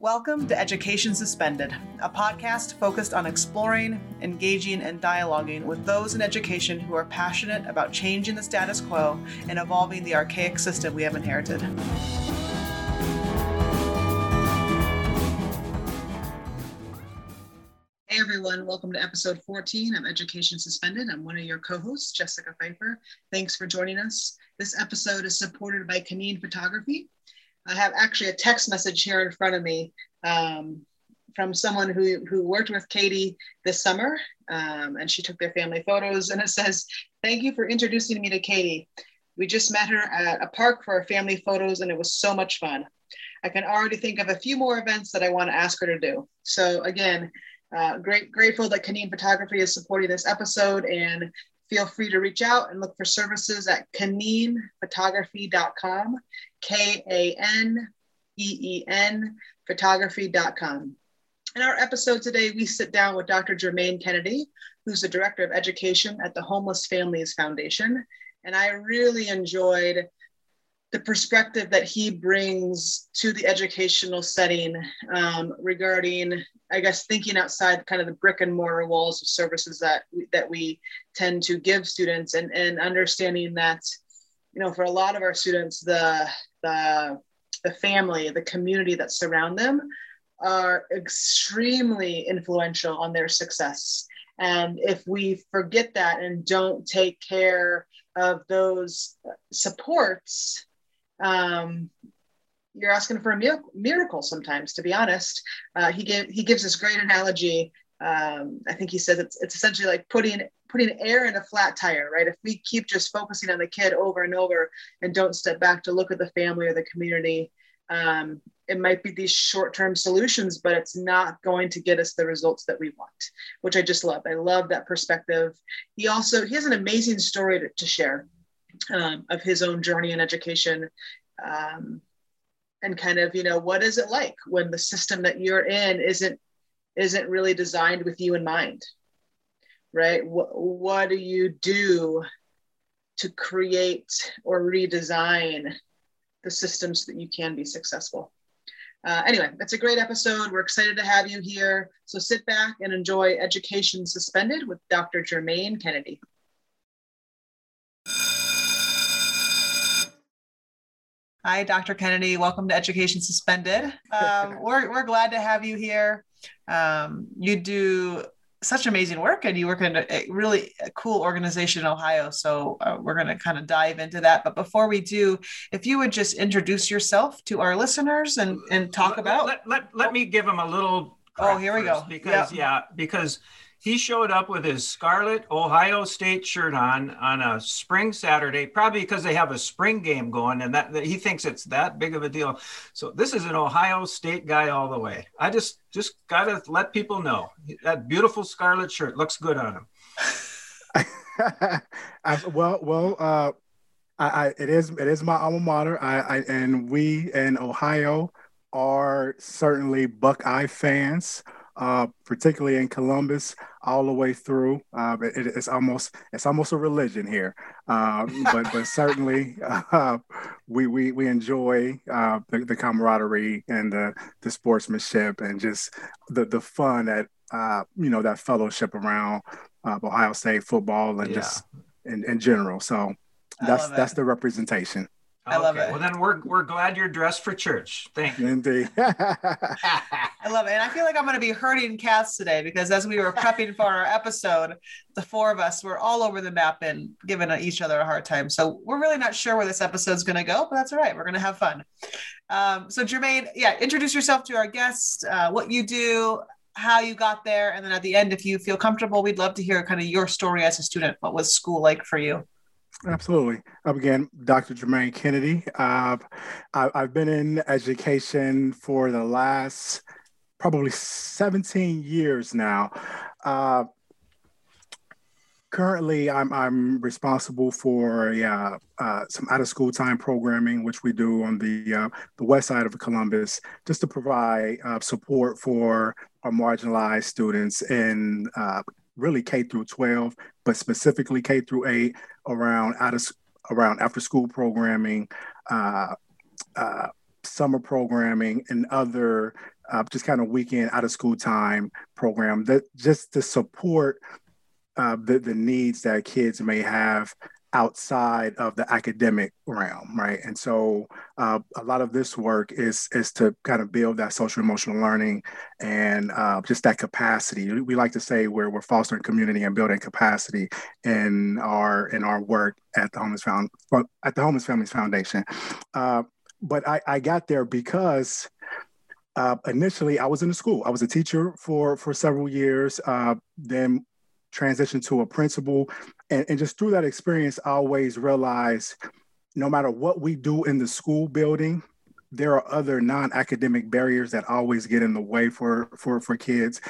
Welcome to Education Suspended, a podcast focused on exploring, engaging, and dialoguing with those in education who are passionate about changing the status quo and evolving the archaic system we have inherited. Hey everyone, welcome to episode 14 of Education Suspended. I'm one of your co hosts, Jessica Pfeiffer. Thanks for joining us. This episode is supported by Kaneen Photography. I have actually a text message here in front of me um, from someone who, who worked with Katie this summer, um, and she took their family photos. And it says, Thank you for introducing me to Katie. We just met her at a park for our family photos, and it was so much fun. I can already think of a few more events that I want to ask her to do. So, again, uh, great, grateful that Kaneen Photography is supporting this episode and feel free to reach out and look for services at kaneenphotography.com, K A N E E N photography.com. In our episode today, we sit down with Dr. Jermaine Kennedy, who's the Director of Education at the Homeless Families Foundation. And I really enjoyed the perspective that he brings to the educational setting um, regarding I guess thinking outside kind of the brick and mortar walls of services that we, that we tend to give students and, and understanding that, you know, for a lot of our students, the, the, the family, the community that surround them are extremely influential on their success. And if we forget that and don't take care of those supports, um, you're asking for a miracle sometimes to be honest uh, he gave he gives this great analogy um, i think he says it's, it's essentially like putting putting air in a flat tire right? If we keep just focusing on the kid over and over and don't step back to look at the family or the community um, it might be these short-term solutions but it's not going to get us the results that we want which i just love. I love that perspective. He also he has an amazing story to, to share um, of his own journey in education um, and kind of you know what is it like when the system that you're in isn't isn't really designed with you in mind right what, what do you do to create or redesign the systems that you can be successful uh, anyway it's a great episode we're excited to have you here so sit back and enjoy education suspended with dr jermaine kennedy Hi, Dr. Kennedy. Welcome to Education Suspended. Um, we're, we're glad to have you here. Um, you do such amazing work and you work in a really cool organization in Ohio. So uh, we're going to kind of dive into that. But before we do, if you would just introduce yourself to our listeners and, and talk let, about. Let, let, let me give them a little. Oh, here we go. Because, yep. yeah, because he showed up with his scarlet Ohio State shirt on on a spring Saturday, probably because they have a spring game going, and that, that, he thinks it's that big of a deal. So this is an Ohio State guy all the way. I just just gotta let people know that beautiful scarlet shirt looks good on him. Well, well, uh, I, I, it is it is my alma mater. I, I and we in Ohio are certainly Buckeye fans uh, particularly in Columbus, all the way through. Uh, it, it's almost it's almost a religion here, uh, but but certainly uh, we, we we enjoy uh, the, the, camaraderie and the, the sportsmanship and just the the fun that uh, you know that fellowship around Ohio State football and yeah. just in, in general. So that's that's the representation. I love it. Well, then we're we're glad you're dressed for church. Thank you. Indeed. I love it, and I feel like I'm going to be hurting cats today because as we were prepping for our episode, the four of us were all over the map and giving each other a hard time. So we're really not sure where this episode is going to go, but that's all right. We're going to have fun. Um, so Jermaine, yeah, introduce yourself to our guests, uh, what you do, how you got there, and then at the end, if you feel comfortable, we'd love to hear kind of your story as a student. What was school like for you? Absolutely. Up again, Dr. Jermaine Kennedy. Uh, I, I've been in education for the last probably 17 years now. Uh, currently, I'm, I'm responsible for uh, uh, some out of school time programming, which we do on the, uh, the west side of Columbus, just to provide uh, support for our marginalized students in uh, really K through 12, but specifically K through 8 around out of around after school programming, uh, uh, summer programming, and other uh, just kind of weekend out of school time program that just to support uh, the, the needs that kids may have outside of the academic realm, right? And so uh, a lot of this work is is to kind of build that social emotional learning and uh, just that capacity. We like to say we're we're fostering community and building capacity in our in our work at the Homeless Found at the Homeless Families Foundation. Uh, but I, I got there because uh, initially I was in the school. I was a teacher for for several years. Uh, then transitioned to a principal, and, and just through that experience, I always realized no matter what we do in the school building, there are other non-academic barriers that always get in the way for for for kids.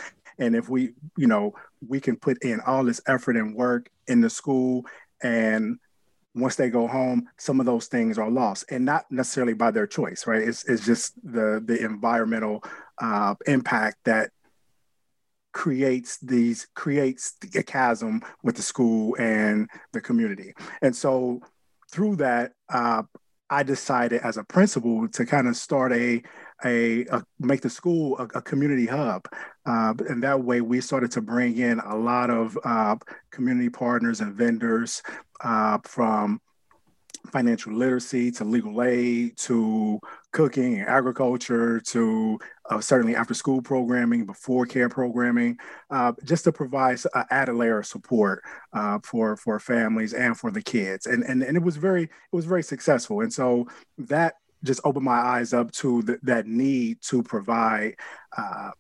And if we, you know, we can put in all this effort and work in the school and once they go home, some of those things are lost, and not necessarily by their choice, right? It's, it's just the the environmental uh, impact that creates these creates a chasm with the school and the community, and so through that, uh, I decided as a principal to kind of start a a, a, make the school a, a community hub. Uh, and that way we started to bring in a lot of uh, community partners and vendors uh, from financial literacy to legal aid to cooking and agriculture to uh, certainly after school programming, before care programming, uh, just to provide an added layer of support uh, for for families and for the kids. And, and and it was very it was very successful. And so that just opened my eyes up to that need to provide uh,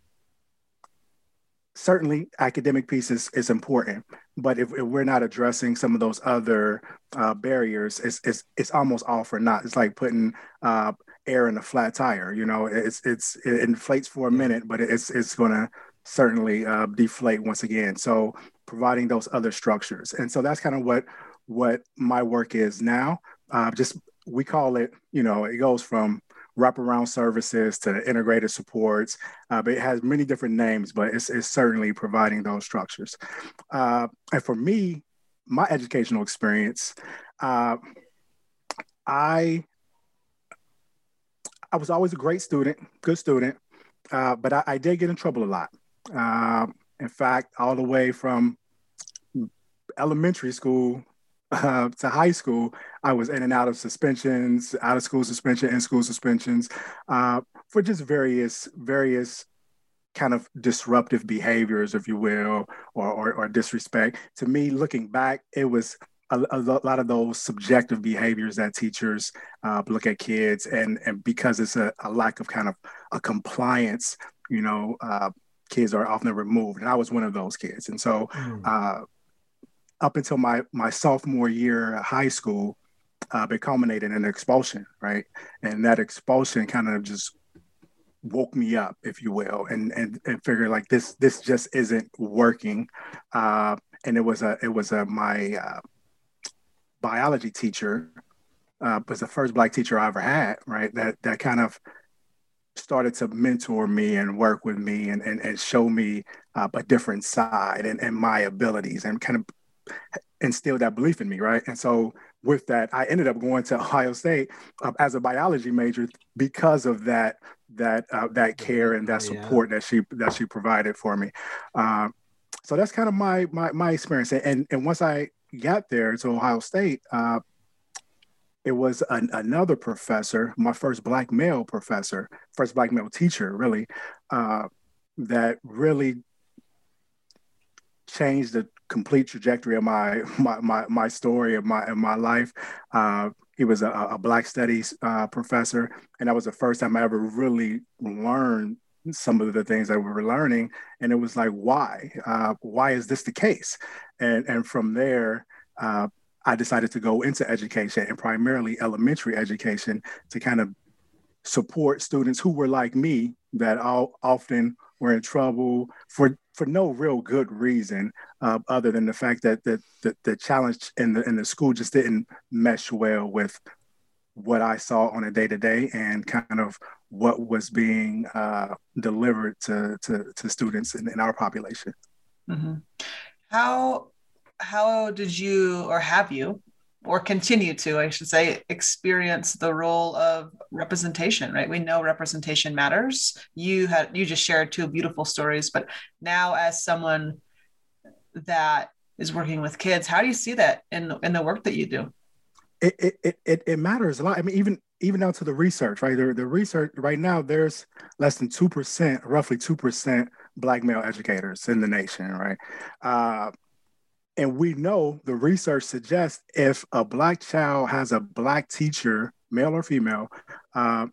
certainly academic pieces is important but if, if, we're not addressing some of those other uh, barriers it's, it's it's almost all for naught it's like putting uh, air in a flat tire you know it's it's it inflates for a minute but it's it's going to certainly uh, deflate once again. So providing those other structures. And so that's kind of what what my work is now. Uh, just we call it, you know, it goes from wraparound services to integrated supports, uh, but it has many different names, but it's, it's certainly providing those structures. Uh, and for me, my educational experience, uh, I I was always a great student, good student, uh, but I, I, did get in trouble a lot. Uh, in fact, all the way from elementary school uh, to high school, I was in and out of suspensions, out of school suspension, in school suspensions, uh, for just various various kind of disruptive behaviors, if you will, or, or, or disrespect. To me, looking back, it was a, a, lot of those subjective behaviors that teachers uh, look at kids, and and because it's a, a, lack of kind of a compliance, you know, uh, kids are often removed, and I was one of those kids, and so. Mm up until my my sophomore year at high school, uh, it culminated in an expulsion, right? And that expulsion kind of just woke me up, if you will, and and, and figured like this this just isn't working. Uh, and it was a it was a my uh, biology teacher uh, was the first black teacher I ever had, right? That that kind of started to mentor me and work with me and and, and show me uh, a different side and, and my abilities and kind of instilled that belief in me, right? And so with that, I ended up going to Ohio State uh, as a biology major because of that that uh, that care and that support yeah. that she that she provided for me. Uh, so that's kind of my my my experience. And and once I got there to Ohio State, uh, it was an, another professor, my first black male professor, first black male teacher, really, uh, that really changed the complete trajectory of my my my, my story of my of my life. Uh, he was a, a Black Studies uh, professor, and that was the first time I ever really learned some of the things that we were learning. And it was like, why? Uh, why is this the case? And and from there. Uh, I decided to go into education and primarily elementary education to kind of support students who were like me that all often were in trouble for for no real good reason uh, other than the fact that the, the, the challenge in the in the school just didn't mesh well with what I saw on a day to day and kind of what was being uh, delivered to, to, to students in, in our population. Mm-hmm. How how did you or have you or continue to, I should say, experience the role of representation, right? We know representation matters. You had you just shared two beautiful stories, but now as someone that is working with kids, how do you see that in in the work that you do? It it it, it matters a lot. I mean, even even down to the research, right? The, the research right now, there's less than 2%, roughly 2% black male educators in the nation, right? Uh, and we know the research suggests if a black child has a black teacher, male or female, uh,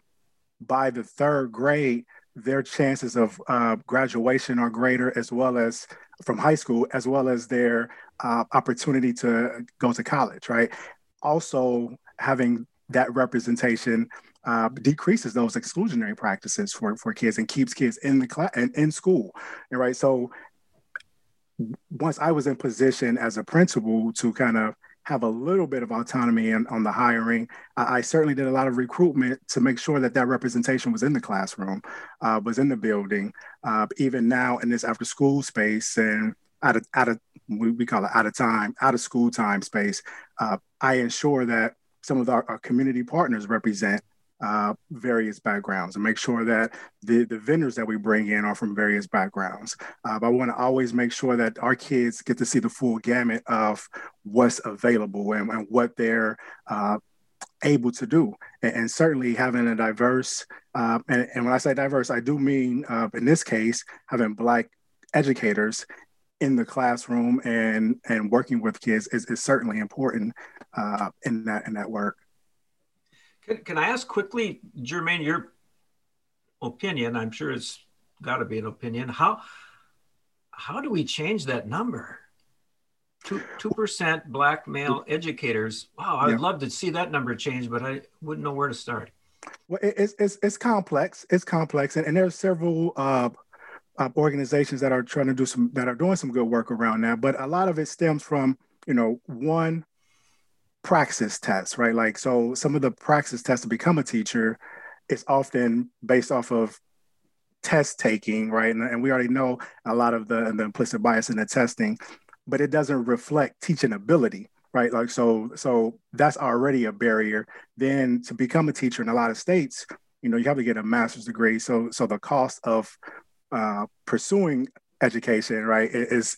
by the third grade, their chances of uh, graduation are greater, as well as from high school, as well as their uh, opportunity to go to college, right? Also, having that representation uh, decreases those exclusionary practices for, for kids and keeps kids in the class and in school, right? So once I was in position as a principal to kind of have a little bit of autonomy in, on the hiring, I, I, certainly did a lot of recruitment to make sure that that representation was in the classroom, uh, was in the building. Uh, even now in this after school space and out of, out of we call it out of time, out of school time space, uh, I ensure that some of our, our community partners represent uh, various backgrounds and make sure that the, the vendors that we bring in are from various backgrounds. Uh, but I want to always make sure that our kids get to see the full gamut of what's available and, and what they're uh, able to do. And, and, certainly having a diverse, uh, and, and, when I say diverse, I do mean uh, in this case, having Black educators in the classroom and, and working with kids is, is certainly important uh, in, that, in that work. Can, can I ask quickly, Jermaine, your opinion? I'm sure it's got to be an opinion. How how do we change that number? Two two percent black male educators. Wow, I would yeah. love to see that number change, but I wouldn't know where to start. Well, it's it's, it's complex. It's complex, and, and there are several uh, uh, organizations that are trying to do some that are doing some good work around that. But a lot of it stems from you know one praxis tests, right? Like, so some of the praxis tests to become a teacher is often based off of test taking, right? And, and we already know a lot of the, the implicit bias in the testing, but it doesn't reflect teaching ability, right? Like, so, so that's already a barrier. Then to become a teacher in a lot of states, you know, you have to get a master's degree. So, so the cost of uh, pursuing education, right, is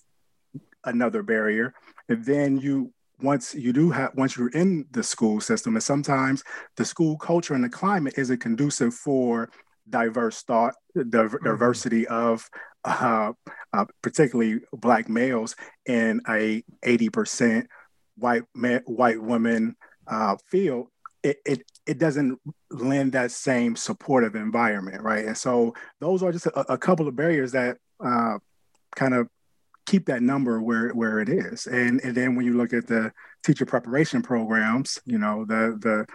another barrier. And then you once you do have once you're in the school system and sometimes the school culture and the climate isn't conducive for diverse thought mm-hmm. diversity of uh, uh, particularly black males in a 80% white man, white woman uh, field it, it it doesn't lend that same supportive environment right and so those are just a, a couple of barriers that uh, kind of keep that number where where it is. And and then when you look at the teacher preparation programs, you know, the the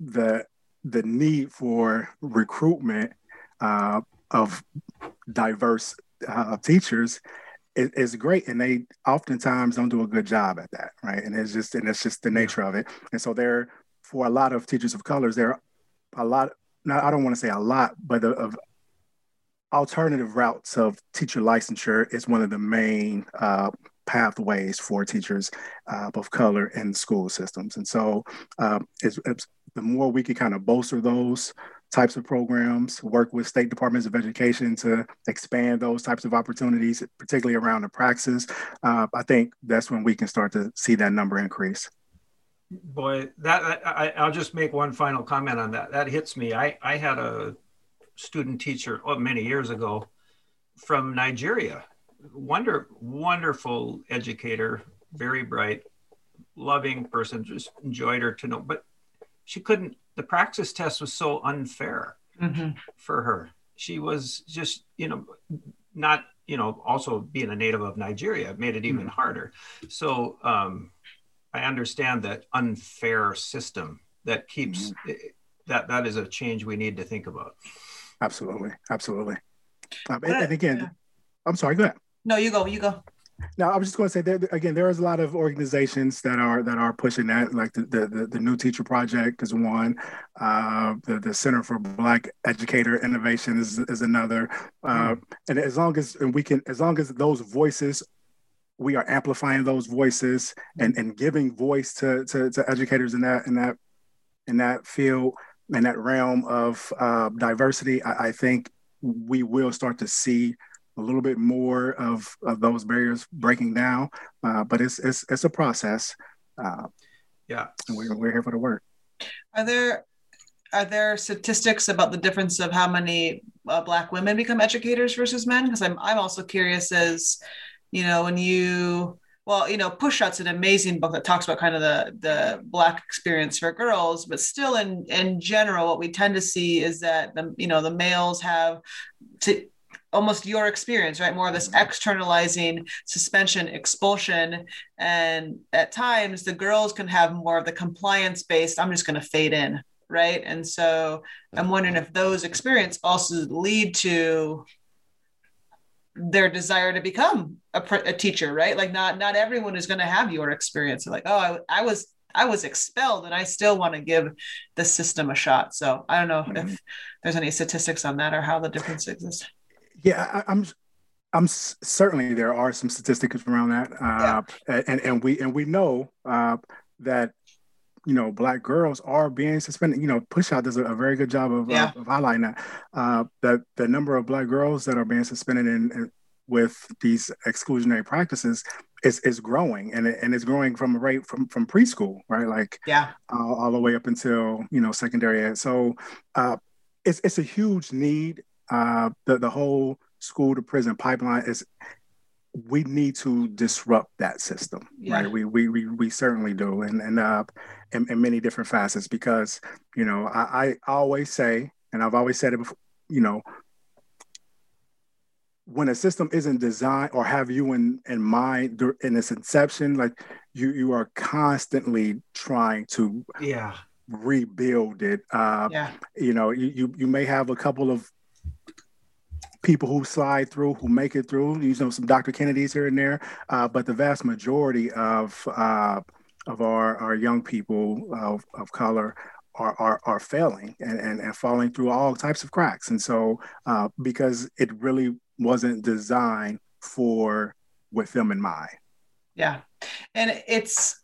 the the need for recruitment uh, of diverse uh, teachers is, is, great, and they oftentimes don't do a good job at that, right? And it's just and it's just the nature of it. And so there, for a lot of teachers of colors, there are a lot. Now I don't want to say a lot, but the, of alternative routes of teacher licensure is one of the main uh, pathways for teachers uh, of color in school systems. And so um, it's, it's, the more we can kind of bolster those types of programs, work with state departments of education to expand those types of opportunities, particularly around the praxis, uh, I think that's when we can start to see that number increase. Boy, that I, I'll just make one final comment on that. That hits me. I, I had a student teacher oh, many years ago from Nigeria. Wonder, wonderful educator, very bright, loving person. Just enjoyed her to know, but she couldn't. The praxis test was so unfair mm-hmm. for her. She was just, you know, not, you know, also being a native of Nigeria made it even mm-hmm. harder. So um, I understand that unfair system that keeps mm-hmm. that that is a change we need to think about. Absolutely, absolutely. Um, and, and, again, yeah. I'm sorry. Go ahead. No, you go. You go. Now, I was just going to say that again, there is a lot of organizations that are that are pushing that, like the the, the, New Teacher Project is one, uh, the the Center for Black Educator Innovation is is another, uh, mm. and as long as and we can, as long as those voices we are amplifying those voices and, and giving voice to, to, to educators in that in that in that field in that realm of uh, diversity, I, I, think we will start to see a little bit more of, of those barriers breaking down. Uh, but it's, it's it's a process. Uh, yeah, we're we're here for the work. Are there are there statistics about the difference of how many uh, Black women become educators versus men? Because I'm I'm also curious as you know when you well you know Pushout's an amazing book that talks about kind of the the black experience for girls but still in in general what we tend to see is that the you know the males have to almost your experience, right? More of this mm-hmm. externalizing suspension, expulsion. And at times the girls can have more of the compliance based, I'm just going to fade in, right? And so I'm wondering if those experience also lead to their desire to become a, a teacher, right? Like not not everyone is going to have your experience. Like, oh, I, I was I was expelled and I still want to give the system a shot. So I don't know mm-hmm. if there's any statistics on that or how the difference exists. Yeah, I, am I'm certainly there are some statistics around that, uh, yeah. and and we and we know uh, that you know black girls are being suspended. You know, Pushout does a, a very good job of, yeah. of, of highlighting that. Uh, that the number of black girls that are being suspended in, in with these exclusionary practices is is growing and it, and it's growing from right from from preschool right like yeah uh, all the way up until you know secondary so uh, it's it's a huge need uh, the the whole school to prison pipeline is we need to disrupt that system yeah. right we, we we we certainly do and and uh in, in many different facets because you know I, I always say and i've always said it before you know when a system isn't designed or have you in in mind in its inception like you you are constantly trying to yeah rebuild it uh yeah. you know you, you you may have a couple of people who slide through, who make it through. You know, some Dr. Kennedys here and there, uh, but the vast majority of uh, of our, our young people of, of color are, are, are failing and, and, and falling through all types of cracks. And so, uh, because it really wasn't designed for with them in mind. Yeah, and it's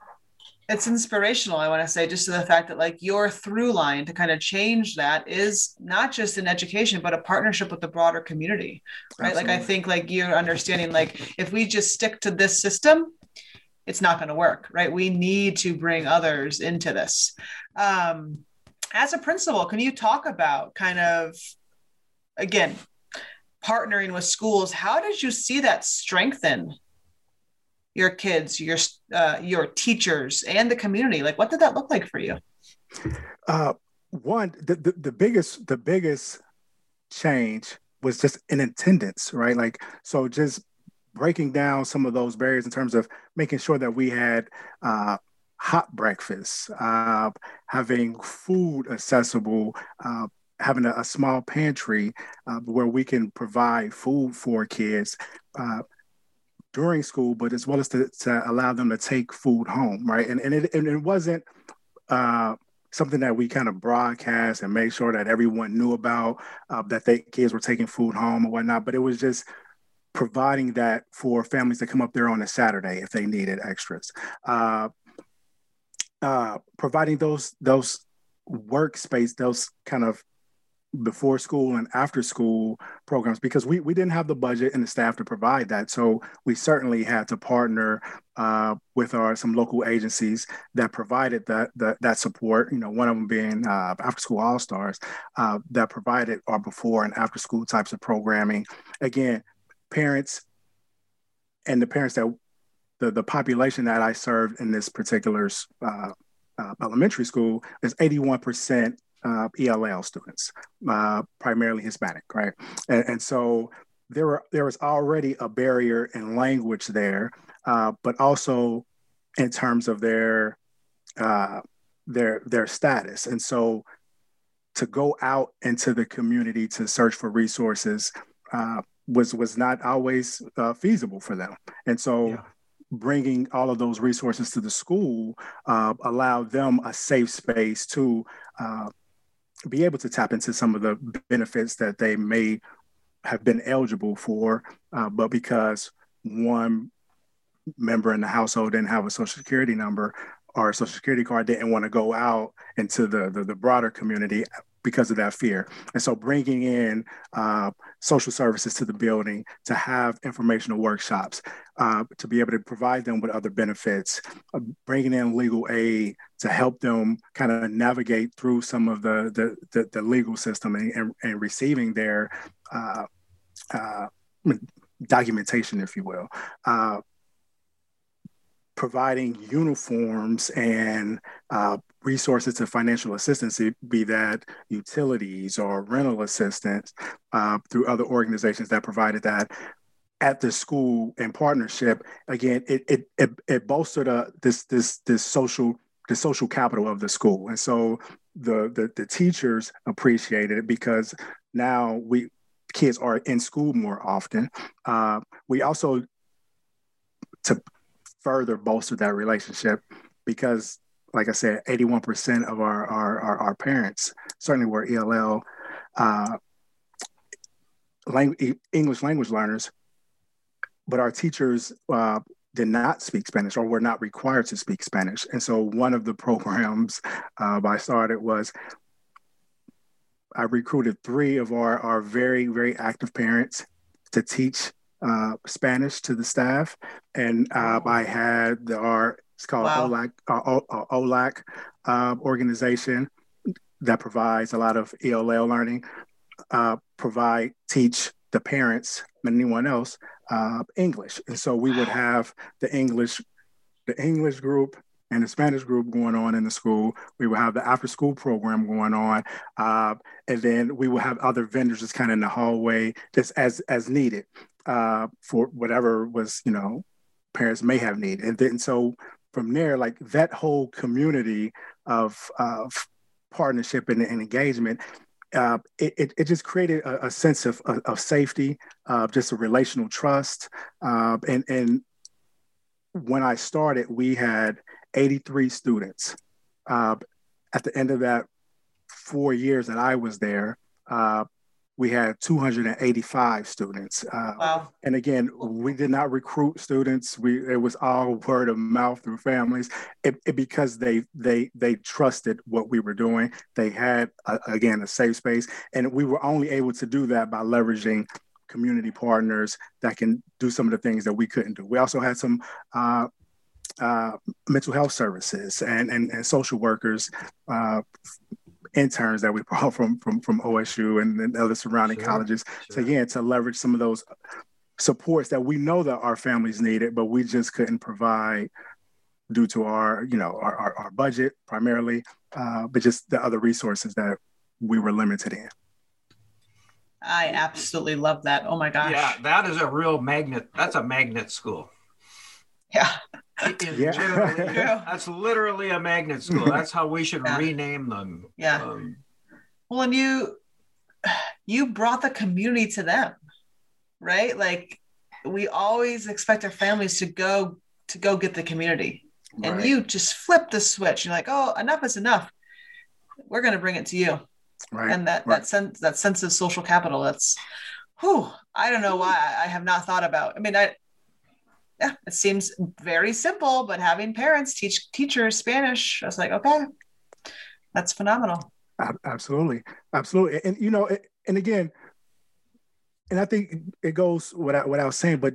it's inspirational i want to say just to the fact that like your through line to kind of change that is not just in education but a partnership with the broader community right Absolutely. like i think like you're understanding like if we just stick to this system it's not going to work right we need to bring others into this um, as a principal can you talk about kind of again partnering with schools how did you see that strengthen your kids, your uh, your teachers, and the community? Like, what did that look like for you? Uh, one, the, the, the biggest the biggest change was just in attendance, right? Like, so just breaking down some of those barriers in terms of making sure that we had uh, hot breakfast, uh, having food accessible, uh, having a, a, small pantry uh, where we can provide food for kids. Uh, during school, but as well as to, to allow them to take food home, right? And and it and it wasn't uh, something that we kind of broadcast and make sure that everyone knew about uh, that they kids were taking food home or whatnot, but it was just providing that for families to come up there on a Saturday if they needed extras. Uh, uh, providing those those workspace, those kind of before school and after school programs because we, we didn't have the budget and the staff to provide that so we certainly had to partner uh, with our some local agencies that provided that that, that support you know one of them being uh, after school all stars uh, that provided our before and after school types of programming again parents and the parents that the, the population that i served in this particular uh, uh, elementary school is 81% uh, ELL students, uh, primarily Hispanic, right? And, and, so there were there was already a barrier in language there, uh, but also in terms of their uh, their their status. And so to go out into the community to search for resources was was not always uh, feasible for them. And so. Yeah bringing all of those resources to the school uh, allowed them a safe space to uh, be able to tap into some of the benefits that they may have been eligible for, uh, but because one member in the household didn't have a social security number or a social security card didn't want to go out into the, the, the broader community because of that fear. And so bringing in uh, social services to the building to have informational workshops, uh, to be able to provide them with other benefits, uh, bringing in legal aid to help them kind of navigate through some of the, the, the, the legal system and, and, and receiving their uh, uh, documentation, if you will. Providing uniforms and uh, resources to financial assistance, be that utilities or rental assistance uh, through other organizations that provided that at the school in partnership. Again, it it it, it bolstered uh, this this this social the social capital of the school, and so the the, the teachers appreciated it because now we kids are in school more often. Uh, we also to further bolster that relationship because like I said, 81% of our, our, our, our parents certainly were ELL uh, language, English language learners, but our teachers uh, did not speak Spanish or were not required to speak Spanish. And so one of the programs uh, I started was I recruited three of our, our very, very active parents to teach uh, Spanish to the staff. And uh, I had the, our it's called wow. OLAC, uh, uh OLAC uh, organization that provides a lot of ELL learning, uh, provide, teach the parents and anyone else uh, English. And so we would have the English, the English group and the Spanish group going on in the school. We would have the after school program going on. Uh, and then we would have other vendors just kind of in the hallway, just as, as needed uh, for whatever was, you know, parents may have needed. And then so from there, like that whole community of, of partnership and, and engagement, uh, it, it, just created a, a sense of, of, safety, uh, just a relational trust. Uh, and, and when I started, we had 83 students. Uh, at the end of that four years that I was there, uh, we had 285 students. Uh, wow. And again, we did not recruit students. We it was all word of mouth through families, it, it, because they they they trusted what we were doing. They had a, again a safe space, and we were only able to do that by leveraging community partners that can do some of the things that we couldn't do. We also had some uh, uh, mental health services and, and, and social workers uh, interns that we brought from from from OSU and, and other surrounding sure, colleges. Sure. So again, to leverage some of those supports that we know that our families needed, but we just couldn't provide due to our you know our, our, our budget primarily, uh, but just the other resources that we were limited in. I absolutely love that. Oh my gosh. Yeah, that is a real magnet. That's a magnet school. Yeah. yeah. that's literally a magnet school. That's how we should yeah. rename them. Yeah. Um, well, and you you brought the community to them, right? Like we always expect our families to go to go get the community. Right. And you just flip the switch. You're like, oh, enough is enough. We're gonna bring it to you. Right. And that right. that sense that sense of social capital, that's whew, I don't know why I have not thought about. I mean, I yeah, it seems very simple, but having parents teach teachers Spanish, I was like, okay, that's phenomenal. Absolutely, absolutely, and you know, and again, and I think it goes without was saying, but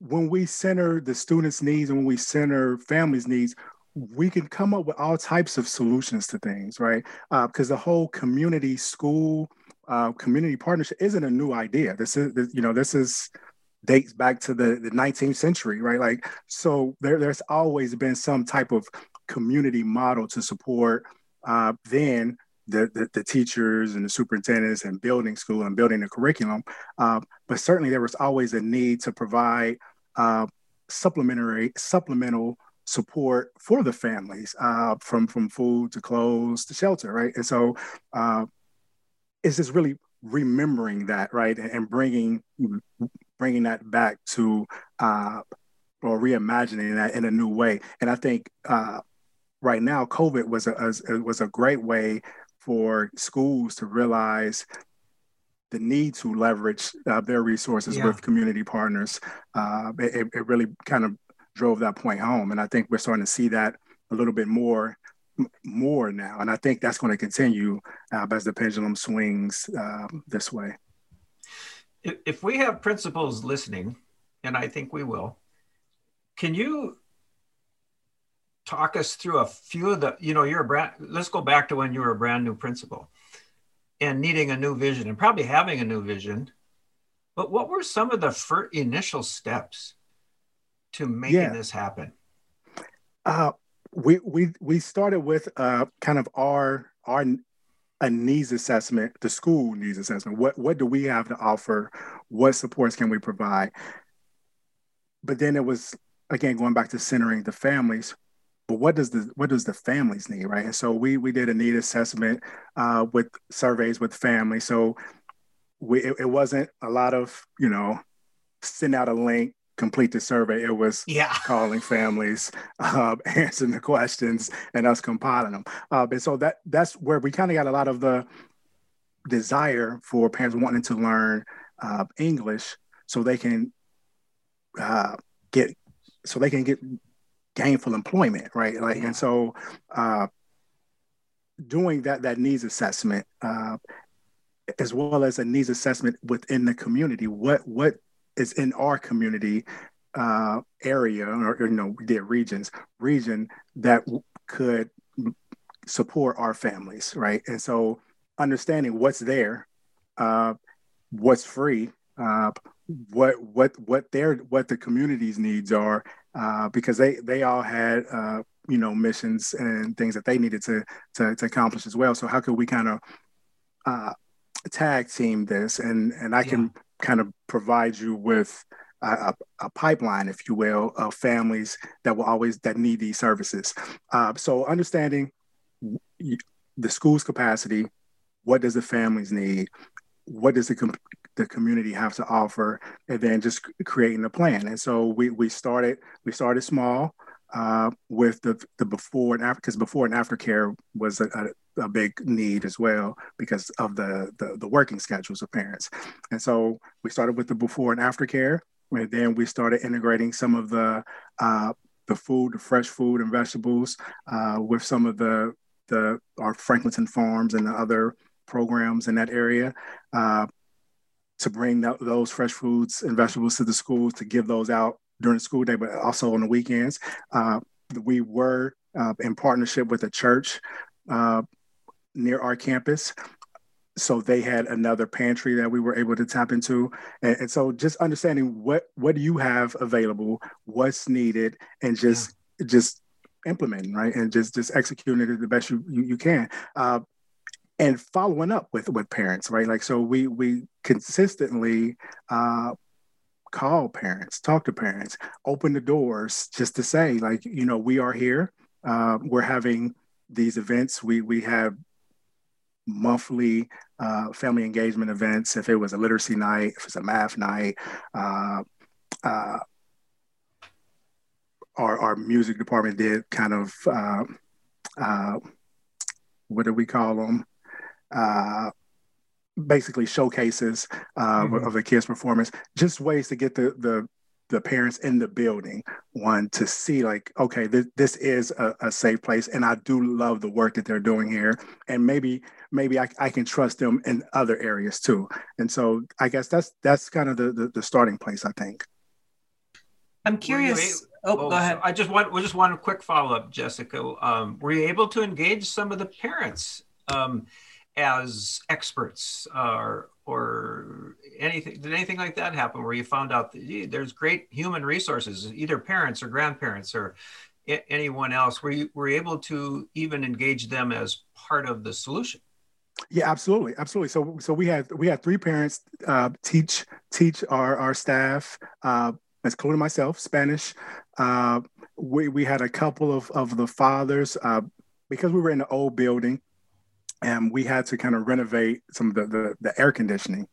when we center the students' needs and when we center families' needs, we can come up with all types of solutions to things, right? Because uh, the whole community school uh, community partnership isn't a new idea. This is, this, you know, this is dates back to the, the 19th century, right? Like, so there, there's always been some type of community model to support uh, then the, the, the, teachers and the superintendents and building school and building the curriculum. Uh, but certainly there was always a need to provide uh, supplementary, supplemental support for the families uh, from, from food to clothes to shelter, right? And so uh, it's just really remembering that, right? And, and bringing bringing that back to uh, or reimagining that in a new way. And I think uh, right now, COVID was a, a, was a great way for schools to realize the need to leverage uh, their resources yeah. with community partners. Uh, it, it, really kind of drove that point home. And I think we're starting to see that a little bit more more now. And I think that's going to continue uh, as the pendulum swings uh, this way. If we have principals listening, and I think we will, can you talk us through a few of the, you know, you're a brand, let's go back to when you were a brand new principal and needing a new vision and probably having a new vision. But what were some of the first initial steps to making yeah. this happen? Uh, we we we started with uh, kind of our our a needs assessment, the school needs assessment. What what do we have to offer? What supports can we provide? But then it was again going back to centering the families but what does the what does the families need right and so we we did a need assessment uh, with surveys with families so we it, it, wasn't a lot of you know send out a link complete the survey. It was yeah. calling families uh, answering the questions and us compiling them. Uh, and so that that's where we kind of got a lot of the desire for parents wanting to learn uh, english so they can uh, get so they can get gainful employment, right? Like, and so uh, doing that that needs assessment, uh, as well as a needs assessment within the community, what what is in our community uh, area, or, you know, did regions, region that could support our families, right? And so understanding what's there, uh, what's free, uh, what what what their what the community's needs are uh, because they they all had uh, you know missions and things that they needed to to, to accomplish as well so how could we kind of uh, tag team this and and I yeah. Kind of provides you with a, a, pipeline, if you will, of families that will always that need these services. Uh, so understanding the school's capacity, what does the families need, what does the com- the community have to offer, and then just creating a plan. And so we we started we started small uh, with the the before and after because before and after care was a, a, a, big need as well because of the, the the working schedules of parents. And so we started with the before and after care, and then we started integrating some of the uh, the food, the fresh food and vegetables, uh, with some of the the our Franklinton farms and the other programs in that area uh, to bring that, those fresh foods and vegetables to the schools to give those out during the school day, but also on the weekends. Uh, we were uh, in partnership with a church uh, near our campus. So they had another pantry that we were able to tap into, and, and so just understanding what what do you have available, what's needed, and just yeah. just implementing right, and just just executing it the best you you, you can. Uh, and following up with with parents right like so we we consistently uh call parents talk to parents open the doors just to say like you know we are here uh, we're having these events we we have monthly uh, family engagement events. If it was a literacy night if it's a math night uh, uh, our, our music department did kind of uh, uh, what do we call them uh, basically showcases uh, mm-hmm. of the kids' performance, just ways to get the the the parents in the building one to see like okay this, this is a, a, safe place and i do love the work that they're doing here and maybe maybe I, I can trust them in other areas too. And so i guess that's that's kind of the the, the starting place i think. I'm curious. oh, oh, go ahead. i just want we just want a quick follow-up jessica. Um, were you able to engage some of the parents um, as experts or or anything did anything like that happen where you found out that there's great human resources either parents or grandparents or anyone else were you were able to even engage them as part of the solution? Yeah absolutely absolutely. So so we had we had three parents uh, teach teach our our staff uh, including myself spanish. Uh, we, we had a couple of, of the fathers uh, because we were in the old building and we had to kind of renovate some of the the, the air conditioning.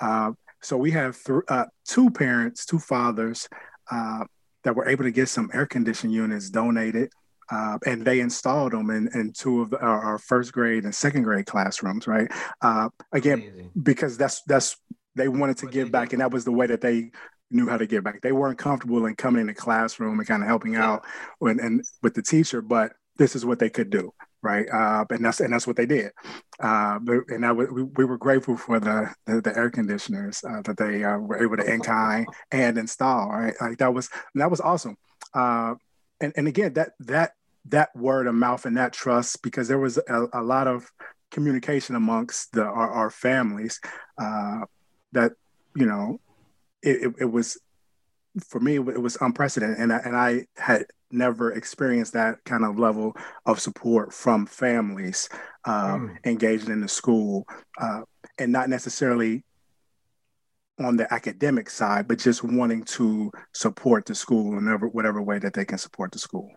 Uh, so we have th- uh, two parents, two fathers uh, that were able to get some air conditioning units donated. Uh, and they installed them in, in two of the, our, our, first grade and second grade classrooms, right? Uh, again, Amazing. because that's that's they wanted to give back, and that was the way that they knew how to get back. They weren't comfortable in coming in the classroom and kind of helping out when, and with the teacher, but this is what they could do, right? Uh, and that's and that's what they did. Uh, but, and I w- we, we were grateful for the the, the air conditioners uh, that they uh, were able to in kind and install. Right, like that was that was awesome. Uh, and and again, that that that word of mouth and that trust because there was a, a lot of communication amongst the our, our families uh, that you know it, it, it, was for me it was unprecedented and I, and I had never experienced that kind of level of support from families um, mm. engaged in the school uh, and not necessarily on the academic side but just wanting to support the school in whatever, whatever way that they can support the school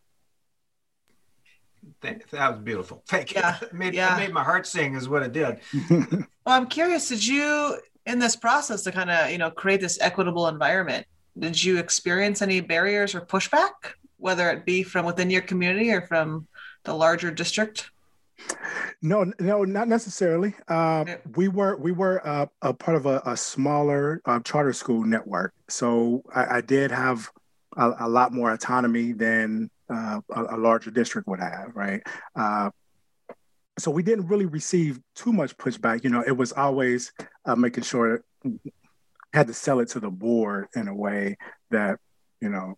that was beautiful. Thank you. Yeah, it made, yeah. It made my heart sing, is what it did. well, I'm curious. Did you, in this process, to kind of you know create this equitable environment, did you experience any barriers or pushback, whether it be from within your community or from the larger district? No, no, not necessarily. Uh, we were we were uh, a part of a, a smaller uh, charter school network, so I, I did have a, a, lot more autonomy than uh, a, a, larger district would have, right? Uh, so we didn't really receive too much pushback. You know, it was always uh, making sure had to sell it to the board in a way that you know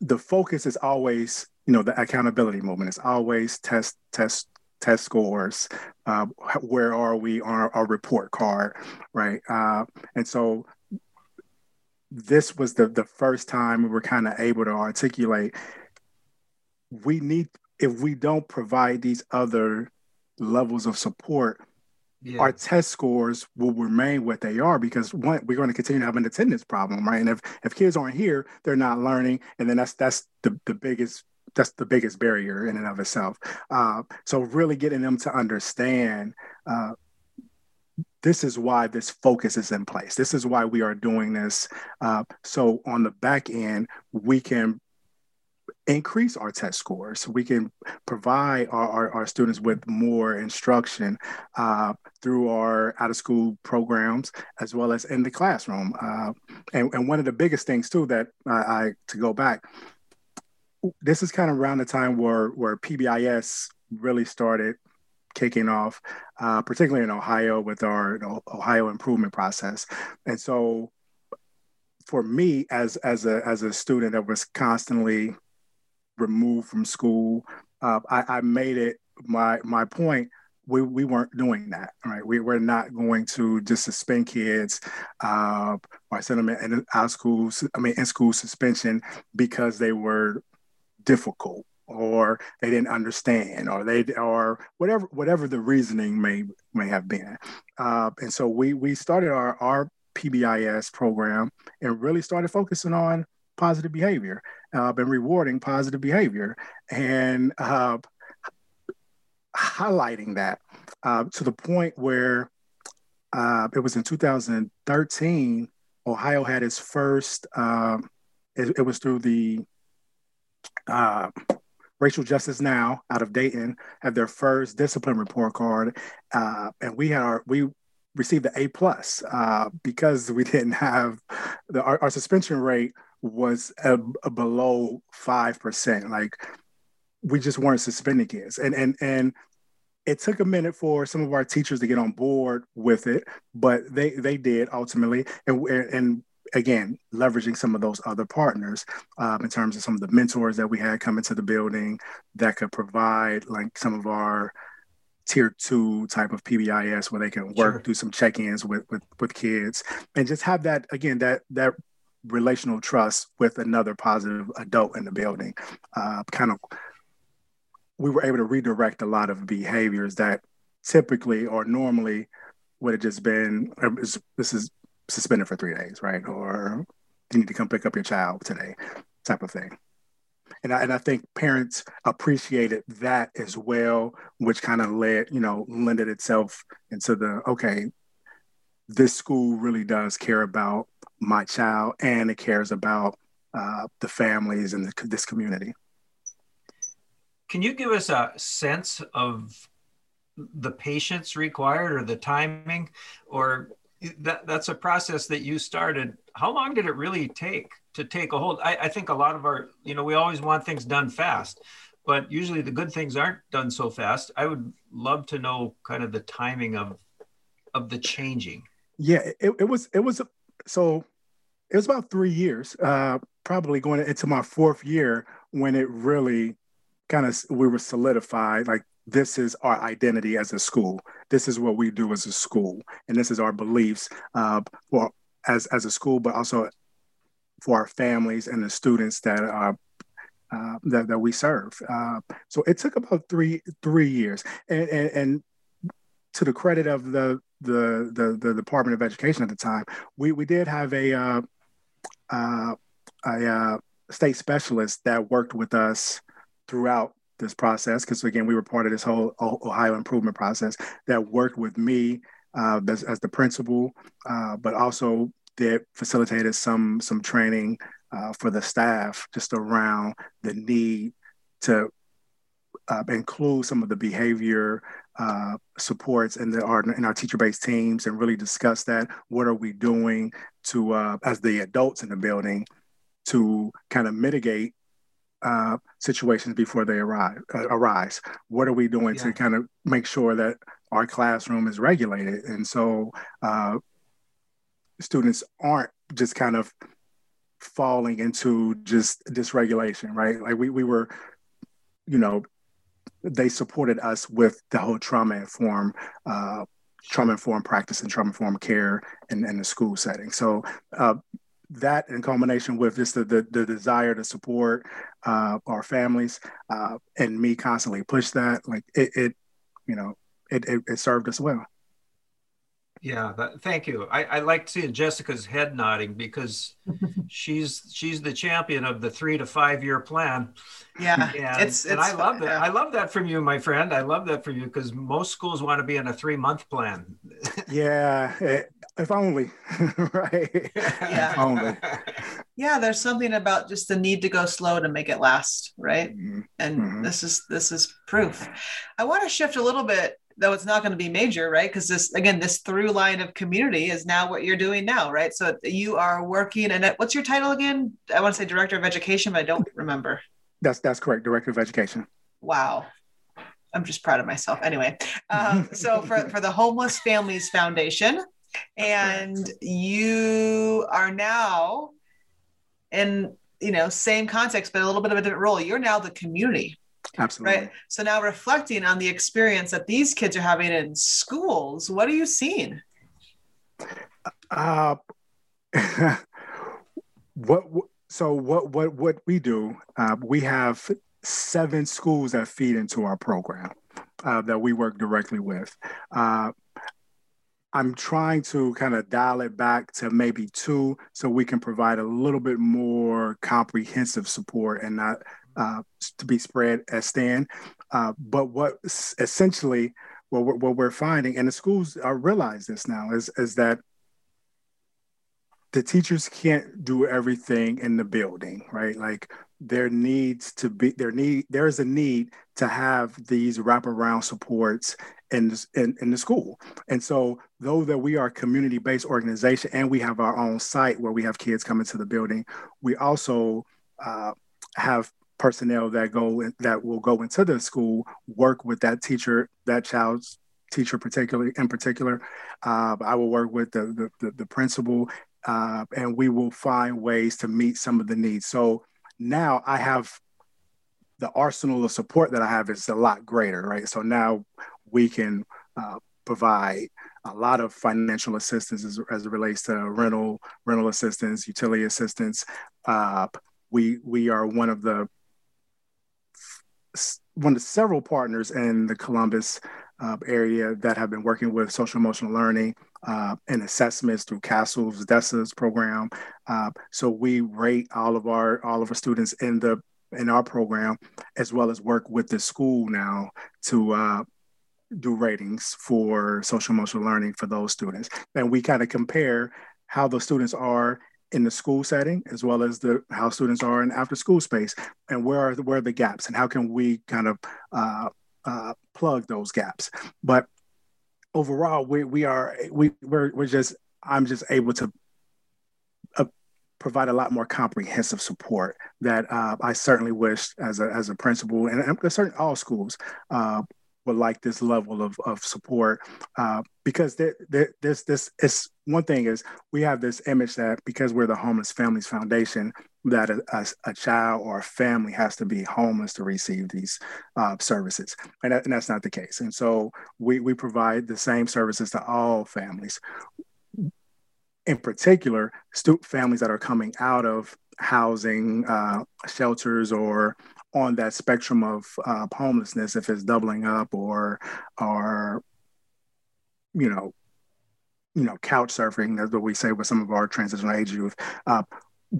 the focus is always you know the accountability movement is always test test test scores uh, where are we on our, our report card right? Uh, and so this was the the first time we were kind of able to articulate we need if we don't provide these other levels of support yeah. our test scores will remain what they are because one we're going to continue to have an attendance problem right and if if kids aren't here they're not learning and then that's that's the, the biggest that's the biggest barrier in and of itself uh, so really getting them to understand uh, this is why this focus is in place. This is why we are doing this. Uh, so on the back end, we can increase our test scores. So we can provide our, our, our students with more instruction uh, through our out of school programs as well as in the classroom. Uh, and, and, one of the biggest things too that I, I to go back, this is kind of around the time where where PBIS really started kicking off, uh, particularly in Ohio with our Ohio improvement process. And so for me as as a as a student that was constantly removed from school, uh, I, I made it my my point we, we weren't doing that, right? We were not going to just suspend kids uh, or send them in out of school, I mean, in school suspension because they were difficult or they didn't understand or they or whatever whatever the reasoning may may have been uh, and so we we started our our pbis program and really started focusing on positive behavior uh, and rewarding positive behavior and uh, highlighting that uh, to the point where uh, it was in 2013 ohio had its first um, it, it was through the uh, Racial Justice Now out of Dayton had their first discipline report card, uh, and we had our we received the A plus uh, because we didn't have the our, our suspension rate was a, a below five percent. Like we just weren't suspending kids, and and and it took a minute for some of our teachers to get on board with it, but they they did ultimately, and and again, leveraging some of those other partners um, in terms of some of the mentors that we had come into the building that could provide like some of our tier two type of PBIS where they can work sure. do some check-ins with, with with kids and just have that again that that relational trust with another positive adult in the building. Uh, kind of we were able to redirect a lot of behaviors that typically or normally would have just been this is suspended for three days, right? Or you need to come pick up your child today, type of thing. And I, and I think parents appreciated that as well, which kind of led, you know, lended itself into the okay, this school really does care about my child and it cares about uh, the families and the, this community. Can you give us a sense of the patience required or the timing or that that's a process that you started. How long did it really take to take a hold? I, I think a lot of our, you know, we always want things done fast, but usually the good things aren't done so fast. I would love to know kind of the timing of of the changing. Yeah, it, it was it was so it was about three years, uh, probably going into my fourth year when it really kind of we were solidified like this is our identity as a school. This is what we do as a school, and this is our beliefs uh, well as as a school, but also for our families and the students that are. Uh, that, that we serve. Uh, so it took about three three years, and, and, and to the credit of the, the the the Department of Education at the time, we we did have a uh, uh, a uh, state specialist that worked with us throughout this process. Because again we were part of this whole ohio improvement process that worked with me uh, as, as, the principal uh, but also that facilitated some some training uh, for the staff just around the need to include some of the behavior uh, supports in the our in our teacher-based teams and really discuss that what are we doing to uh, as the adults in the building to kind of mitigate uh, situations before they arrive, uh, arise. What are we doing yeah. to kind of make sure that our classroom is regulated? And so uh, students aren't just kind of falling into just dysregulation, right? Like we, we were, you know, they supported us with the whole trauma informed uh, trauma informed practice and trauma informed care in, in the school setting. So uh, that in combination with just the, the, the desire to support uh, our families uh, and me constantly push that like it, it you know it, it, it served us well yeah, that, thank you. I, I like seeing Jessica's head nodding because she's she's the champion of the three to five year plan. Yeah, and, it's, and I love that. Yeah. I love that from you, my friend. I love that from you because most schools want to be in a three month plan. yeah, eh, if only, right? Yeah, if only. Yeah, there's something about just the need to go slow to make it last, right? Mm-hmm. And mm-hmm. this is this is proof. I want to shift a little bit though it's not going to be major, right? Because this, again, this through line of community is now what you're doing now, right? So you are working, and what's your title again? I want to say director of education, but I don't remember. That's that's correct, director of education. Wow, I'm just proud of myself. Anyway, um, so for for the Homeless Families Foundation, and you are now in you know same context, but a little bit of a different role. You're now the community Absolutely. Right. So now reflecting on the experience that these kids are having in schools, what are you seeing? Uh, what so what what what we do? Uh, we have seven schools that feed into our program uh, that we work directly with. I'm trying to kind of dial it back to maybe two so we can provide a little bit more comprehensive support and not uh, to be spread as thin. Uh, but what essentially what we're, what we're finding, and the schools are realize this now, is is that the teachers can't do everything in the building, right? Like there needs to be there need there is a need to have these wraparound supports in, in, in the school. And so though that we are a community-based organization and we have our own site where we have kids coming to the building, we also uh, have personnel that go that will go into the school work with that teacher, that child's teacher particularly in particular. Uh, I will work with the the, the, the principal, uh, and we will find ways to meet some of the needs. So now I have the arsenal of support that I have is a lot greater, right? So now we can uh, provide a lot of financial assistance as, as, it relates to rental rental assistance, utility assistance. Uh, we we are one of the one of several partners in the Columbus uh, area that have been working with social emotional learning uh, and assessments through CASEL's DESSA's program. Uh, so we rate all of our all of our students in the in our program, as well as work with the school now to uh, do ratings for social emotional learning for those students. And we kind of compare how the students are in the school setting as well as the how students are in after school space and where are the, where are the gaps and how can we kind of uh, uh, plug those gaps but overall we, we are we we're, we're just I'm just able to uh, provide a lot more comprehensive support that uh, I certainly wish as a, as a principal and, and certain all schools uh, would like this level of, of support uh, because this this is one thing is we have this image that because we're the homeless families foundation that a, a, a child or a family has to be homeless to receive these uh, services. And, that, and that's not the case. And so we, we provide the same services to all families. In particular, stu- families that are coming out of housing uh, shelters or on that spectrum of uh, homelessness, if it's doubling up or or you know, you know, couch surfing, that's what we say with some of our transitional age youth. Uh,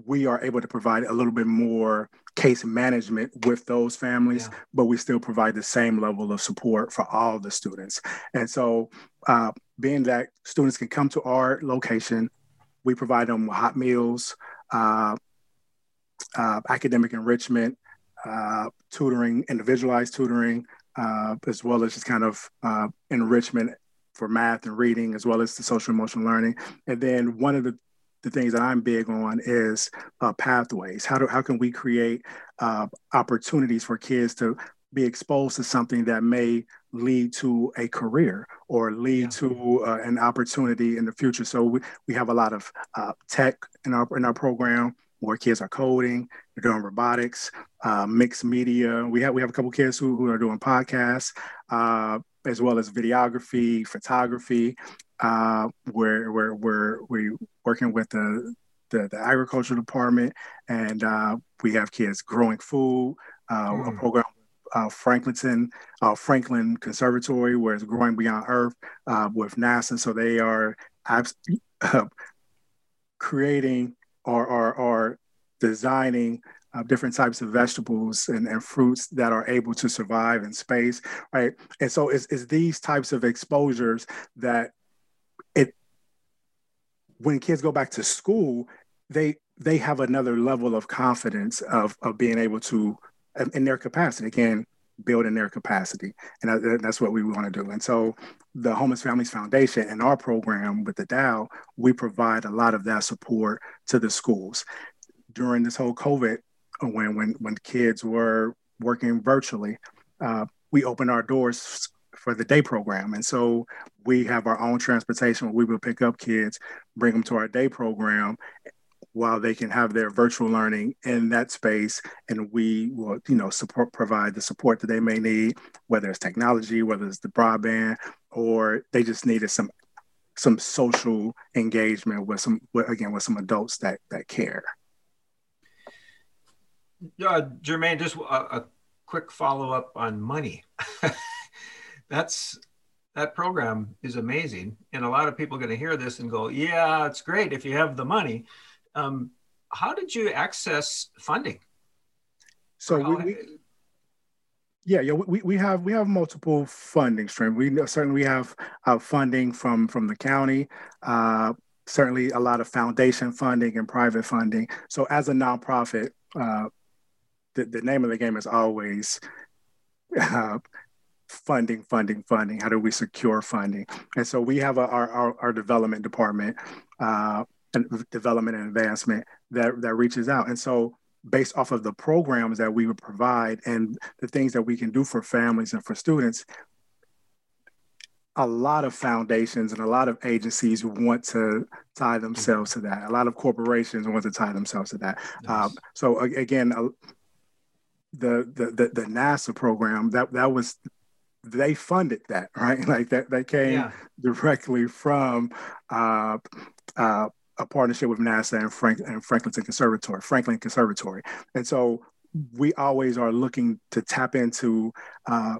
we are able to provide a little bit more case management with those families, yeah. but we still provide the same level of support for all the students. And so, uh, being that students can come to our location, we provide them hot meals, uh, uh, academic enrichment, uh, tutoring, individualized tutoring, uh, as well as just kind of uh, enrichment for math and reading, as well as the social emotional learning. And then one of the the things that I'm big on is uh, pathways. How do how can we create uh, opportunities for kids to be exposed to something that may lead to a career or lead yeah. to uh, an opportunity in the future. So we, we have a lot of uh, tech in our in our program where kids are coding, they're doing robotics, uh, mixed media. We have we have a couple kids who, who are doing podcasts, uh, as well as videography, photography. Uh, where where we're we're working with the the, the agriculture department, and uh, we have kids growing food. Mm. A program uh, Franklinton, uh, Franklin Conservatory, where it's growing beyond Earth uh, with NASA. So they are abs- creating or, or, or designing uh, different types of vegetables and, and fruits that are able to survive in space, right? And so it's, it's these types of exposures that it, when kids go back to school, they they have another level of confidence of, of being able to in their capacity. Again, building their capacity. And that's what we want to do. And so the Homeless Families Foundation and our program with the DAO, we provide a lot of that support to the schools. During this whole COVID, when when when kids were working virtually, uh, we opened our doors for the day program. And so we have our own transportation. where We will pick up kids, bring them to our day program, while they can have their virtual learning in that space and we will you know support provide the support that they may need whether it's technology whether it's the broadband or they just needed some some social engagement with some with, again with some adults that that care. Yeah jermaine just a, a quick follow-up on money. That's that program is amazing and a lot of people are going to hear this and go yeah it's great if you have the money um, how did you access funding? So we, we, yeah, yeah, we, we have we have multiple funding streams. We certainly we have uh, funding from from the county. Uh, certainly a lot of foundation funding and private funding. So as a nonprofit, uh, the, the name of the game is always uh, funding, funding, funding. How do we secure funding? And so we have a, our, our, our development department uh, development and advancement that that reaches out. And so based off of the programs that we would provide and the things that we can do for families and for students, a lot of foundations and a lot of agencies want to tie themselves to that. A lot of corporations want to tie themselves to that. Nice. Um, so again, uh, the, the the the NASA program that that was they funded that right like that that came yeah. directly from uh, uh, a partnership with NASA and Frank and Franklinton Conservatory, Franklin Conservatory, and so we always are looking to tap into uh,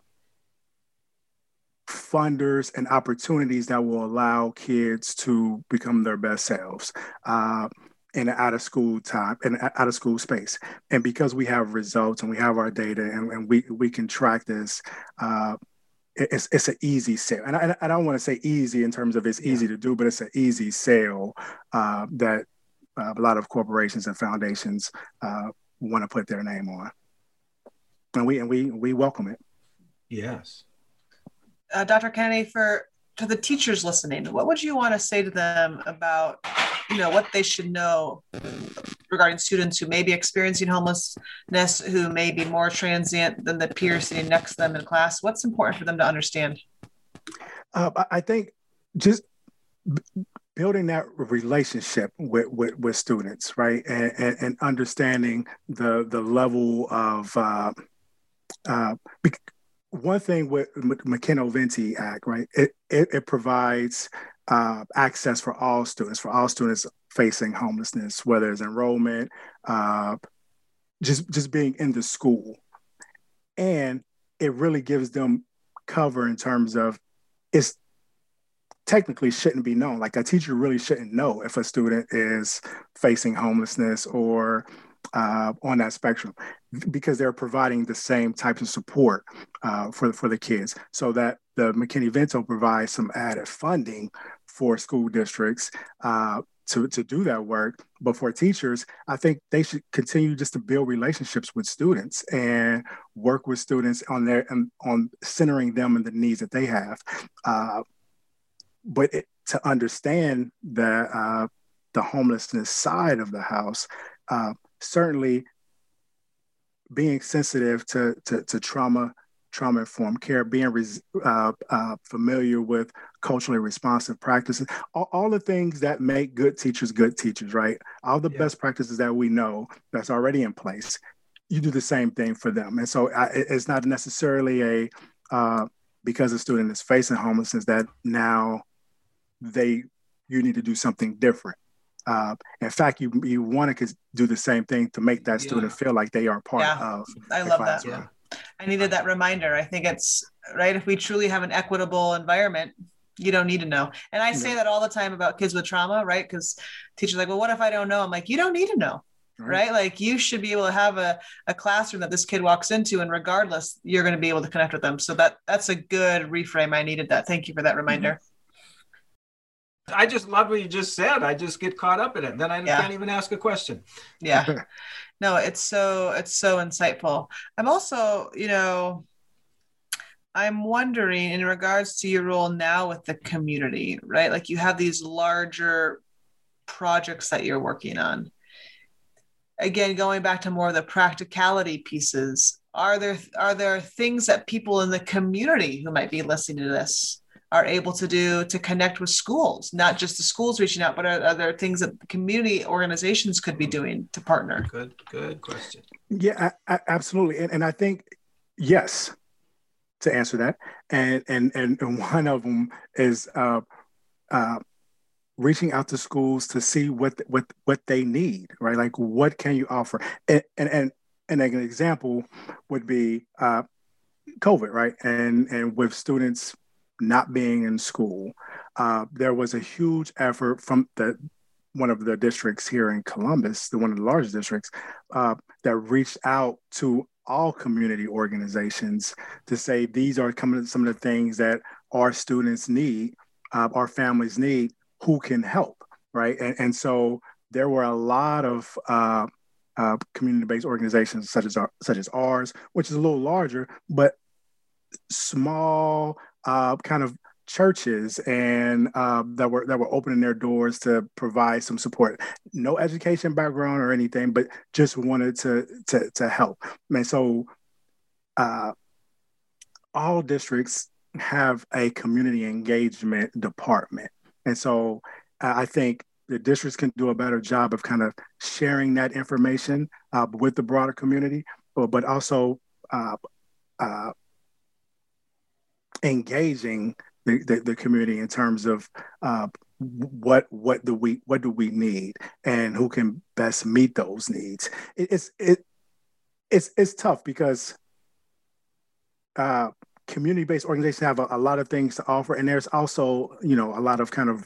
funders and opportunities that will allow kids to become their best selves. Uh, in an out of school time and out of school space and because we have results and we have our data and, and we we can track this uh, it's it's an easy sale, and I, I don't want to say easy in terms of it's easy yeah. to do, but it's an easy sale uh, that uh, a lot of corporations and foundations uh, want to put their name on, and we and we we welcome it. Yes, uh, Dr. Kennedy, for to the teachers listening, what would you want to say to them about, you know, what they should know regarding students who may be experiencing homelessness, who may be more transient than the peers sitting next to them in class? What's important for them to understand? Uh, I think just building that relationship with, with, with students, right, and, and, and, understanding the the level of uh, uh, one thing with McKinney-Vento Act, right? It it, it provides uh, access for all students, for all students facing homelessness, whether it's enrollment, uh, just just being in the school, and it really gives them cover in terms of it's technically shouldn't be known. Like a teacher really shouldn't know if a student is facing homelessness or uh, on that spectrum because they're providing the same types of support uh, for, for the kids so that the McKinney-Vento provides some added funding for school districts uh, to, to do that work. But for teachers, I think they should continue just to build relationships with students and work with students on their on centering them and the needs that they have. Uh, but it, to understand the uh, the homelessness side of the house, uh, certainly being sensitive to, to, to trauma, trauma informed care, being res, uh, uh, familiar with culturally responsive practices, all, all, the things that make good teachers good teachers, right? All the yeah. best practices that we know that's already in place, you do the same thing for them. And so I, it's not necessarily a, uh, because a student is facing homelessness that now they, you need to do something different. Uh, in fact, you you want to do the same thing to make that student feel like they are part yeah. of. I love that. Yeah. I needed that reminder. I think it's right. If we truly have an equitable environment, you don't need to know. And I say that all the time about kids with trauma, right? Because teachers like, well, what if I don't know? I'm like, you don't need to know. Right. right. Like you should be able to have a, a classroom that this kid walks into, and regardless, you're going to be able to connect with them. So that that's a good reframe. I needed that. Thank you for that reminder. Mm-hmm. I just love what you just said. I just get caught up in it. Then I yeah. can't even ask a question. Yeah. no, it's so it's so insightful. I'm also, you know, I'm wondering in regards to your role now with the community, right? Like you have these larger projects that you're working on. Again, going back to more of the practicality pieces, are there are there things that people in the community who might be listening to this are able to do to connect with schools, not just the schools reaching out, but are, are there things that community organizations could be doing to partner? Good, good question. Yeah, I, I, absolutely. And, and I think, yes, to answer that. And, and, and, and one of them is uh, uh, reaching out to schools to see what, what, what they need, right? Like, what can you offer? And, and, and, and an example would be uh, COVID, right? And, and with students not being in school, uh, there was a huge effort from the one of the districts here in Columbus, the one of the largest districts, uh, that reached out to all community organizations to say these are some of the things that our students need, uh, our families need, who can help, right? And, and so there were a lot of uh, uh, community-based organizations such as our, such as ours, which is a little larger, but small uh, kind of churches and uh, that were that were opening their doors to provide some support. No education background or anything, but just wanted to to to help. And so, uh, all districts have a community engagement department, and so I think the districts can do a better job of kind of sharing that information uh, with the broader community, but, but also uh, uh, engaging the, the, the community in terms of uh, what what do we what do we need and who can best meet those needs. It, it's it it's it's tough because uh, community-based organizations have a, a, lot of things to offer, and there's also you know a lot of kind of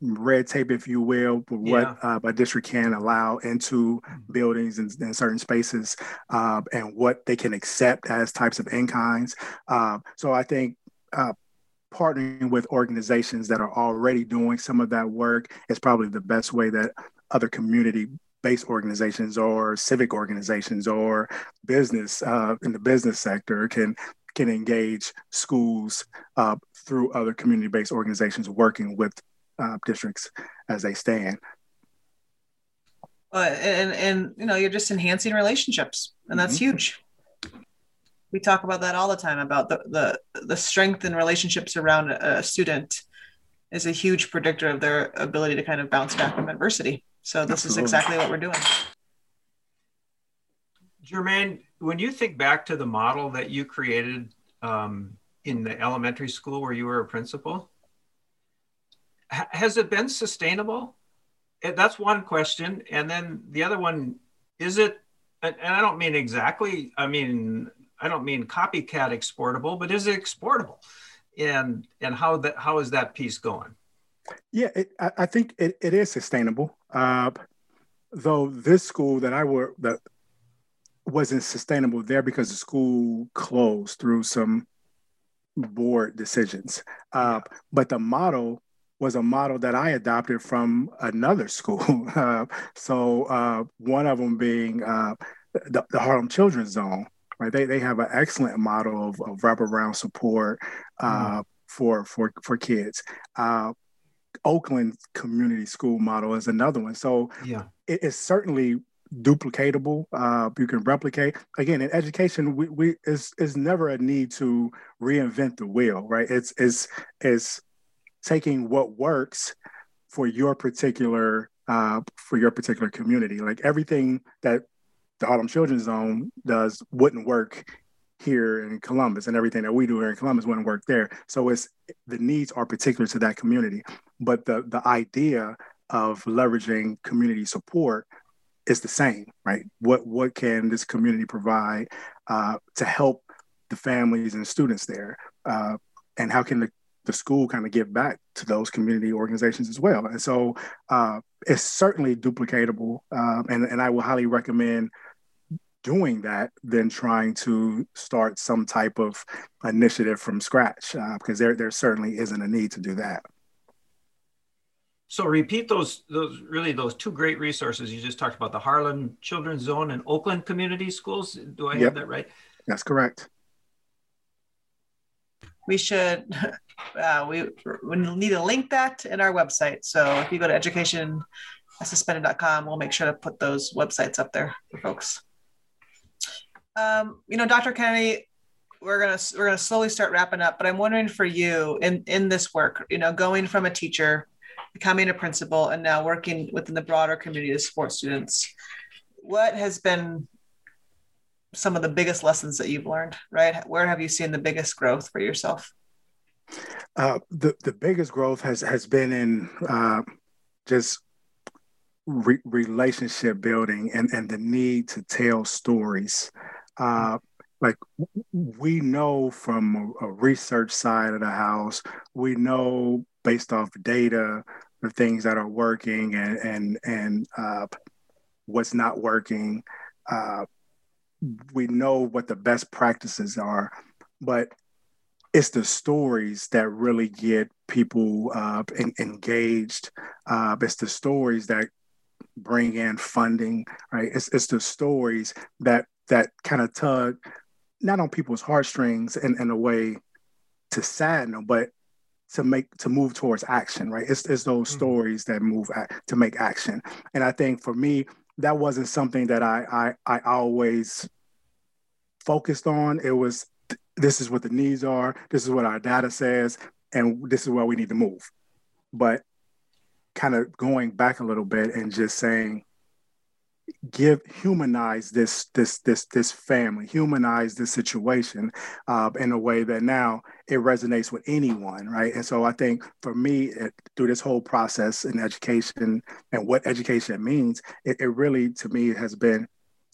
red tape, if you will, what yeah. uh, a district can allow into buildings and, and certain spaces, uh, and what they can accept as types of in kinds. Uh, so I think uh, partnering with organizations that are already doing some of that work is probably the best way that other community based organizations or civic organizations or business uh, in the business sector can can engage schools uh, through other community-based organizations working with uh, districts as they stand. Uh, and and you know you're just enhancing relationships, and that's mm-hmm. huge. We talk about that all the time about the the the strength in relationships around a, a student is a huge predictor of their ability to kind of bounce back from adversity. So this Absolutely. is exactly what we're doing. Jermaine, when you think back to the model that you created um, in the elementary school where you were a principal, has it been sustainable? That's one question. And then the other one, is it, and I don't mean exactly, I mean, I don't mean copycat exportable, but is it exportable? And and how that how is that piece going? Yeah, it, I, I, think it, it is sustainable. Uh, though this school that I work that wasn't sustainable there because the school closed through some board decisions. Uh, but the model was a model that I adopted from another school. Uh, so uh, one of them being uh, the, the, Harlem Children's Zone, right? They, they have an excellent model of, of wraparound support mm. for, for, for kids. Uh, Oakland Community School model is another one. So yeah. it's certainly duplicatable. Uh, you can replicate. Again, in education, we, we is is never a need to reinvent the wheel, right? It's is is taking what works for your particular uh, for your particular community. Like everything that the Harlem Children's Zone does wouldn't work here in Columbus, and everything that we do here in Columbus wouldn't work there. So it's the needs are particular to that community, but the the idea of leveraging community support is the same, right? What what can this community provide uh, to help the families and students there, uh, and how can the the school kind of give back to those community organizations as well? And so uh, it's certainly duplicatable, um, and and I will highly recommend doing that than trying to start some type of initiative from scratch uh, because there there certainly isn't a need to do that. So repeat those those really those two great resources you just talked about the Harlem Children's Zone and Oakland Community Schools. Do I yep. have that right? That's correct. We should uh, we, we need to link that in our website. So if you go to educationsuspended.com, we'll make sure to put those websites up there for folks. Um, you know, Dr. Kennedy, we're gonna we're gonna slowly start wrapping up, but I'm wondering for you in in this work, you know, going from a teacher becoming a principal and now working within the broader community to support students what has been some of the biggest lessons that you've learned right? Where have you seen the biggest growth for yourself? Uh, the, the biggest growth has has been in uh, just re- relationship building and, and the need to tell stories. Uh, like we know from a, research side of the house we know based off data the things that are working and and and uh, what's not working. Uh, we know what the best practices are, but it's the stories that really get people uh, engaged. Uh, it's the stories that bring in funding, right? It's, it's the stories that that kind of tug not on people's heartstrings in, in a way to sadden them, but to make to move towards action right it's, it's those mm-hmm. stories that move at, to make action and i think for me that wasn't something that i i, I always focused on. It was this is what the needs are. This is what our data says and this is where we need to move. But kind of going back a little bit and just saying give humanize this this this this family humanize this situation uh, in a way that now it resonates with anyone right? And so i think for me it, through this whole process in education and what education means it, it really to me has been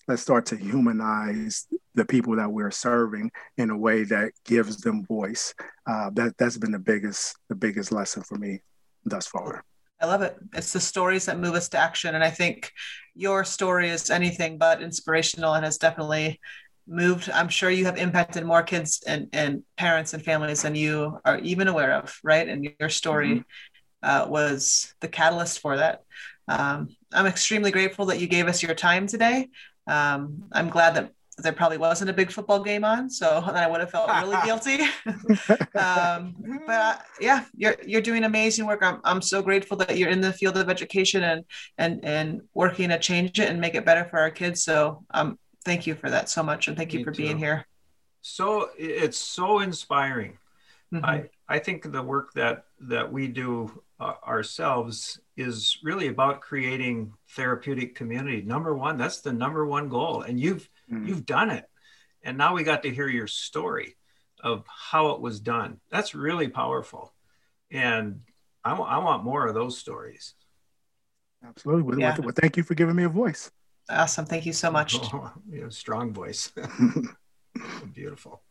let's start to humanize the people that we're serving in a way that gives them voice. Uh, that that's been the biggest the biggest lesson for me thus far I love it. It's the stories that move us to action. And I think your story is anything but inspirational and has definitely moved. I'm sure you have impacted more kids and, and parents and families than you are even aware of, right? And your story mm-hmm. uh, was the catalyst for that. Um, I'm extremely grateful that you gave us your time today. Um, I'm glad that that there probably wasn't a big football game on, so then I would have felt really guilty. um, but uh, yeah, you're you're doing amazing work. I'm I'm so grateful that you're in the field of education and and and working to change it and make it better for our kids. So um, thank you for that so much, and thank you Me for too. being here. So it's so inspiring. Mhm. I, I think the work that that we do uh, ourselves is really about creating therapeutic community. Number one, that's the number one goal, and you've Mm. you've done it. And now we got to hear your story of how it was done. That's really powerful, and I want more of those stories. Absolutely. Well, Yeah. well, thank you for giving me a voice. Awesome. Thank you so much. you know, strong voice, beautiful.